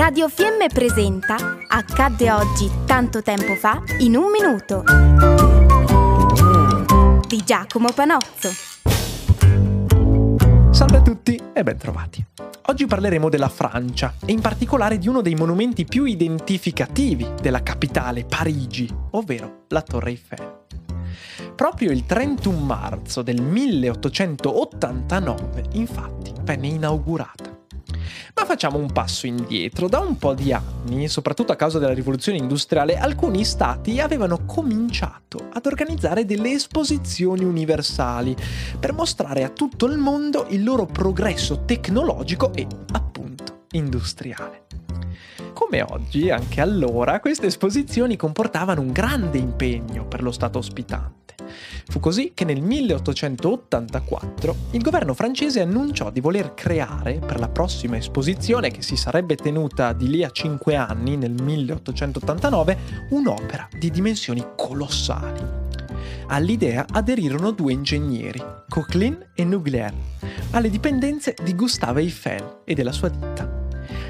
Radio Fiemme presenta Accadde oggi tanto tempo fa in un minuto di Giacomo Panozzo. Salve a tutti e bentrovati. Oggi parleremo della Francia e in particolare di uno dei monumenti più identificativi della capitale, Parigi, ovvero la Torre Eiffel. Proprio il 31 marzo del 1889, infatti, venne inaugurata. Ma facciamo un passo indietro. Da un po' di anni, soprattutto a causa della rivoluzione industriale, alcuni stati avevano cominciato ad organizzare delle esposizioni universali per mostrare a tutto il mondo il loro progresso tecnologico e, appunto, industriale. Come oggi, anche allora, queste esposizioni comportavano un grande impegno per lo Stato ospitante. Fu così che nel 1884 il governo francese annunciò di voler creare per la prossima esposizione, che si sarebbe tenuta di lì a cinque anni, nel 1889, un'opera di dimensioni colossali. All'idea aderirono due ingegneri, Coquelin e Nugler, alle dipendenze di Gustave Eiffel e della sua ditta.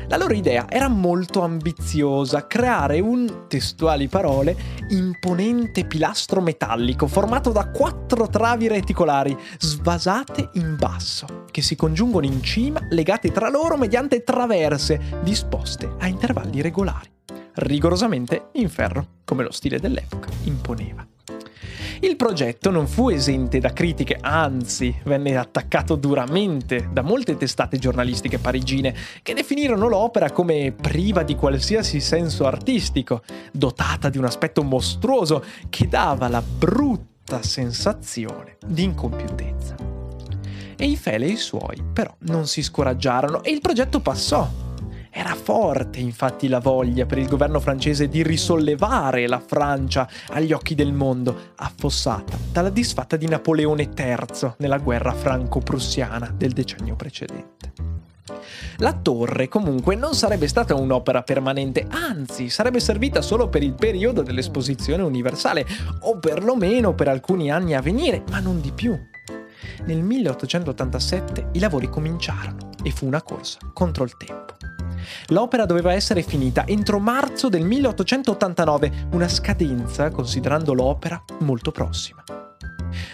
La loro idea era molto ambiziosa, creare un, testuali parole, imponente pilastro metallico formato da quattro travi reticolari svasate in basso, che si congiungono in cima, legate tra loro mediante traverse disposte a intervalli regolari, rigorosamente in ferro, come lo stile dell'epoca imponeva. Il progetto non fu esente da critiche, anzi venne attaccato duramente da molte testate giornalistiche parigine che definirono l'opera come priva di qualsiasi senso artistico, dotata di un aspetto mostruoso che dava la brutta sensazione di incompiutezza. Eiffel e i suoi però non si scoraggiarono e il progetto passò era forte infatti la voglia per il governo francese di risollevare la Francia agli occhi del mondo, affossata dalla disfatta di Napoleone III nella guerra franco-prussiana del decennio precedente. La torre comunque non sarebbe stata un'opera permanente, anzi sarebbe servita solo per il periodo dell'esposizione universale, o perlomeno per alcuni anni a venire, ma non di più. Nel 1887 i lavori cominciarono e fu una corsa contro il tempo. L'opera doveva essere finita entro marzo del 1889, una scadenza, considerando l'opera, molto prossima.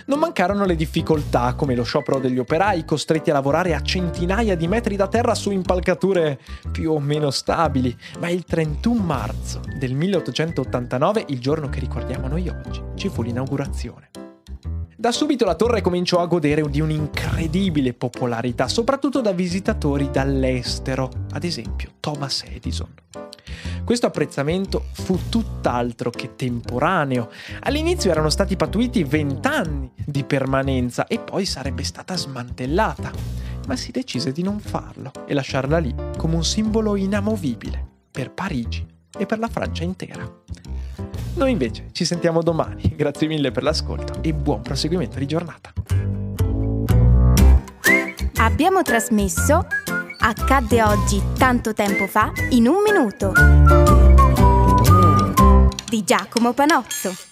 Non mancarono le difficoltà, come lo sciopero degli operai costretti a lavorare a centinaia di metri da terra su impalcature più o meno stabili, ma il 31 marzo del 1889, il giorno che ricordiamo noi oggi, ci fu l'inaugurazione. Da subito la torre cominciò a godere di un'incredibile popolarità, soprattutto da visitatori dall'estero, ad esempio Thomas Edison. Questo apprezzamento fu tutt'altro che temporaneo. All'inizio erano stati pattuiti vent'anni di permanenza e poi sarebbe stata smantellata, ma si decise di non farlo e lasciarla lì come un simbolo inamovibile per Parigi e per la Francia intera. Noi invece ci sentiamo domani. Grazie mille per l'ascolto e buon proseguimento di giornata. Abbiamo trasmesso Accadde oggi tanto tempo fa in un minuto di Giacomo Panozzo.